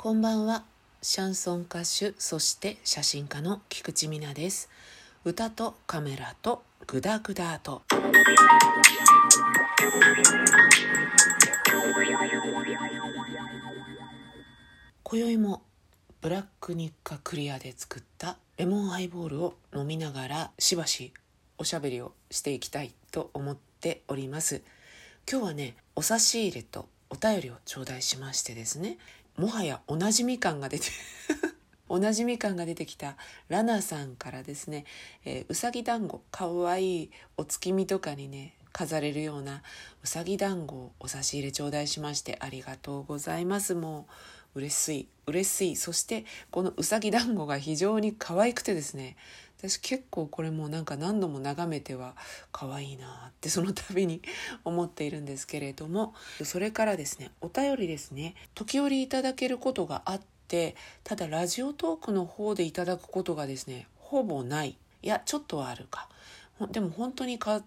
こんばんは。シャンソン歌手、そして写真家の菊池美奈です。歌とカメラとグダグダと。今宵もブラックニッカクリアで作ったレモンハイボールを飲みながらしばしおしゃべりをしていきたいと思っております。今日はね、お差し入れとお便りを頂戴しましてですね、もはやおなじみ感が出て おなじみ感が出てきたラナさんからですね、えー、うさぎ団子かわいいお月見とかにね飾れるようなうさぎ団子をお差し入れ頂戴しましてありがとうございます。もう嬉しい嬉しい。そしてこのうさぎ団子が非常に可愛くてですね私結構これもなんか何度も眺めては可愛いなってその度に思っているんですけれどもそれからですねお便りですね時折いただけることがあってただラジオトークの方でいただくことがですねほぼない。いやちょっとはあるか。でも本当に数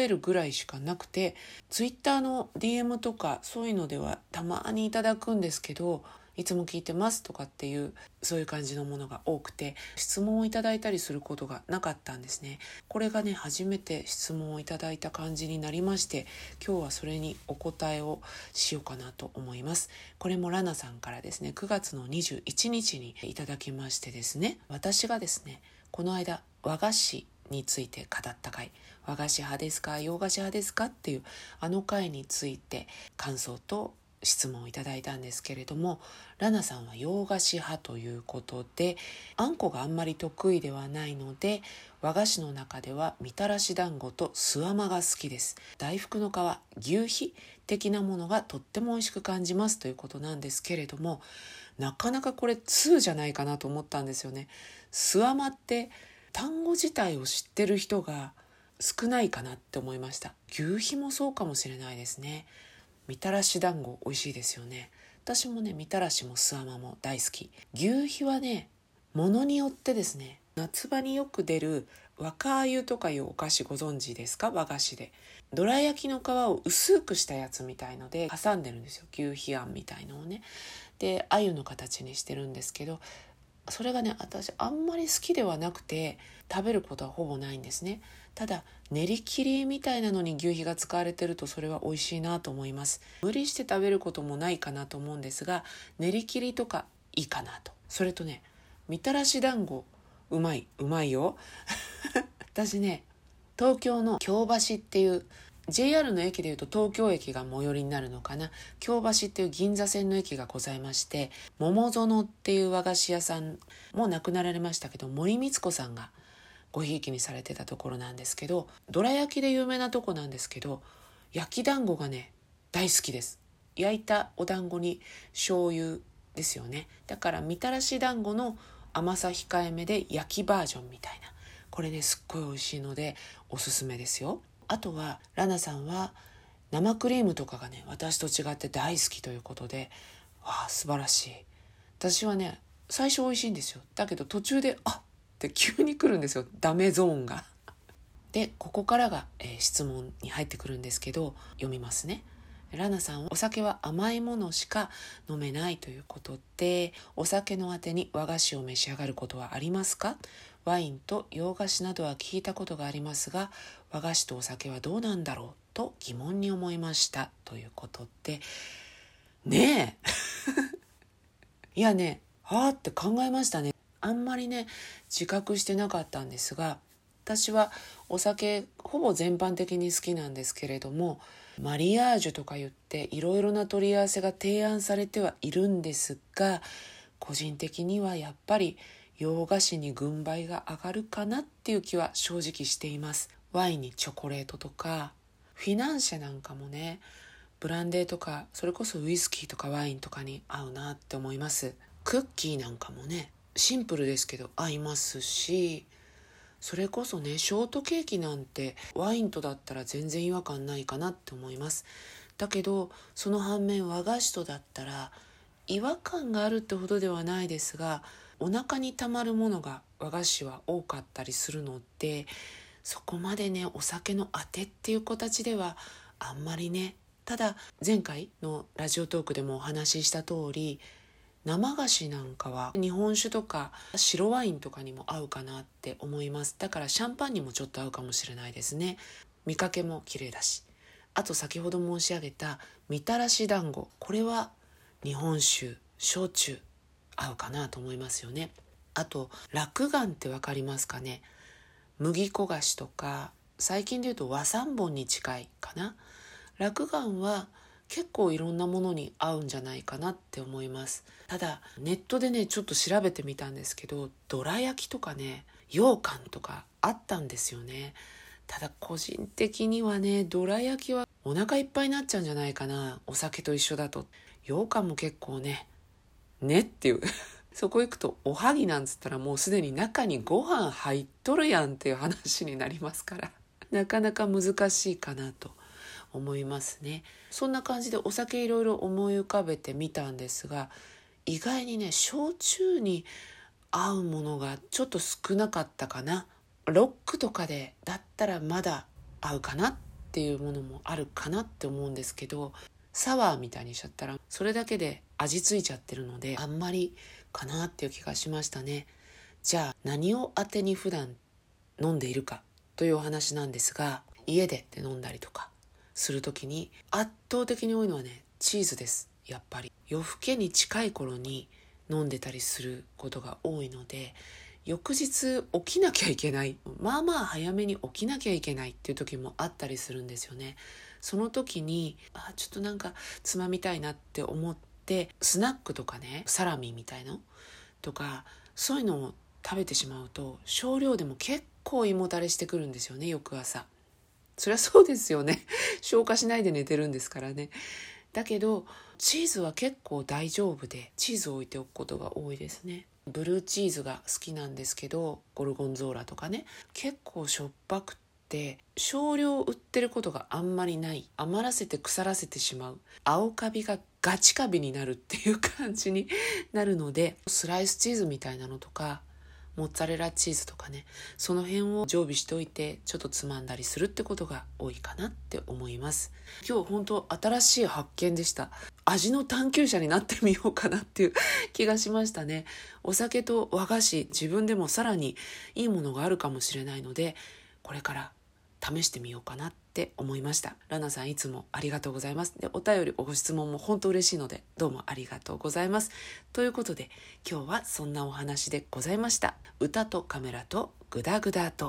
えるぐらいしかなくてツイッターの DM とかそういうのではたまにいただくんですけどいつも聞いてますとかっていうそういう感じのものが多くて質問をいただいたりすることがなかったんですね。これがね初めて質問をいただいた感じになりまして今日はそれにお答えをしようかなと思います。これもラナさんからですね9月の21日にいただきましてですね私がですねこの間和菓子について語った回。和菓子派ですか洋菓子派ですかっていうあの回について感想と質問をいただいたんですけれどもラナさんは洋菓子派ということであんこがあんまり得意ではないので和菓子の中ではみたらし団子とすわまが好きです。大福の皮牛皮的なものがとっても美味しく感じますということなんですけれどもなかなかこれ2じゃないかなと思ったんですよね。すわまって単語自体を知ってる人が少ないかなって思いました。牛皮もそうかもしれないですね。みたらし団子美味しいですよね。私もねみたらしもすあまも大好き。牛皮はねものによってですね夏場によく出る若あゆとかいうお菓子ご存知ですか？和菓子で。どら焼きの皮を薄くしたやつみたいので挟んでるんですよ。牛皮あんみたいのをね。であゆの形にしてるんですけどそれがね私あんまり好きではなくて食べることはほぼないんですね。ただ練り切りみたいなのに牛皮が使われてるとそれは美味しいなと思います。無理して食べることもないかなと思うんですが練り切りとかいいかなと。それとねみたらし団子うまいうまいよ。私ね東京の京橋っていう JR の駅でいうと東京駅が最寄りになるのかな。京橋っていう銀座線の駅がございまして桃園っていう和菓子屋さんも亡くなられましたけど森光子さんがごひいきにされてたところなんですけどどら焼きで有名なとこなんですけど焼き団子がね大好きです。焼いたお団子に醤油ですよね。だからみたらし団子の甘さ控えめで焼きバージョンみたいな。これねすっごい美味しいのでおすすめですよ。あとはラナさんは生クリームとかがね私と違って大好きということでわあ素晴らしい。私はね最初美味しいんですよ。だけど途中であって急に来るんですよ。ダメゾーンが。でここからが、えー、質問に入ってくるんですけど読みますね。ラナさんお酒は甘いものしか飲めないということでお酒のあてに和菓子を召し上がることはありますか？ワインと洋菓子などは聞いたことがありますが和菓子とお酒はどうなんだろう？と疑問に思いました。ということでねえ。いやねああって考えましたね。あんまりね自覚してなかったんですが私はお酒ほぼ全般的に好きなんですけれどもマリアージュとか言っていろいろな取り合わせが提案されてはいるんですが個人的にはやっぱり洋菓子に軍配が上がるかなっていう気は正直しています。ワインにチョコレートとかフィナンシェなんかもねブランデーとかそれこそウイスキーとかワインとかに合うなって思います。クッキーなんかもねシンプルですけど合いますしそれこそねショートケーキなんてワインとだったら全然違和感ないかなって思います。だけどその反面和菓子とだったら違和感があるってほどではないですがお腹にたまるものが和菓子は多かったりするのでそこまでねお酒のあてっていう形ではあんまりねただ前回のラジオトークでもお話しした通り生菓子なんかは日本酒とか白ワインとかにも合うかなって思います。だからシャンパンにもちょっと合うかもしれないですね。見かけも綺麗だし。あと先ほど申し上げたみたらし団子。これは日本酒焼酎合うかなと思いますよね。あと落雁って分かりますかね。麦粉菓子とか最近で言うと和三本に近いかな。落雁は結構いろんなものに合うんじゃないかなって思います。ただネットでねちょっと調べてみたんですけどどら焼きとかね羊羹とかあったんですよね。ただ個人的にはねどら焼きはお腹いっぱいになっちゃうんじゃないかな。お酒と一緒だと。羊羹も結構ねねっていう。そこ行くとおはぎなんつったらもうすでに中にご飯入っとるやんっていう話になりますから。なかなか難しいかなと。思いますね。そんな感じでお酒いろいろ思い浮かべてみたんですが意外にね焼酎に合うものがちょっと少なかったかな。ロックとかでだったらまだ合うかなっていうものもあるかなって思うんですけどサワーみたいにしちゃったらそれだけで味ついちゃってるのであんまりかなっていう気がしましたね。じゃあ何を当てに普段飲んでいるかというお話なんですが家でって飲んだりとかする時に圧倒的に多いのはねチーズです。やっぱり。夜更けに近い頃に飲んでたりすることが多いので翌日起きなきゃいけない。まあまあ早めに起きなきゃいけないっていう時もあったりするんですよね。その時にあちょっとなんかつまみたいなって思ってスナックとかねサラミみたいの？とかそういうのを食べてしまうと少量でも結構胃もたれしてくるんですよね翌朝。そりゃそうですよね。消化しないで寝てるんですからね。だけどチーズは結構大丈夫でチーズを置いておくことが多いですね。ブルーチーズが好きなんですけどゴルゴンゾーラとかね。結構しょっぱくって少量売ってることがあんまりない。余らせて腐らせてしまう。青カビがガチカビになるっていう感じになるのでスライスチーズみたいなのとかモッツァレラチーズとかねその辺を常備しておいてちょっとつまんだりするってことが多いかなって思います。今日本当新しい発見でした。味の探求者になってみようかなっていう気がしましたね。お酒と和菓子自分でもさらにいいものがあるかもしれないのでこれから試してみようかなってって思いました。ラナさんいつもありがとうございます。でお便りご質問も本当嬉しいのでどうもありがとうございます。ということで今日はそんなお話でございました。歌とカメラとグダグダと。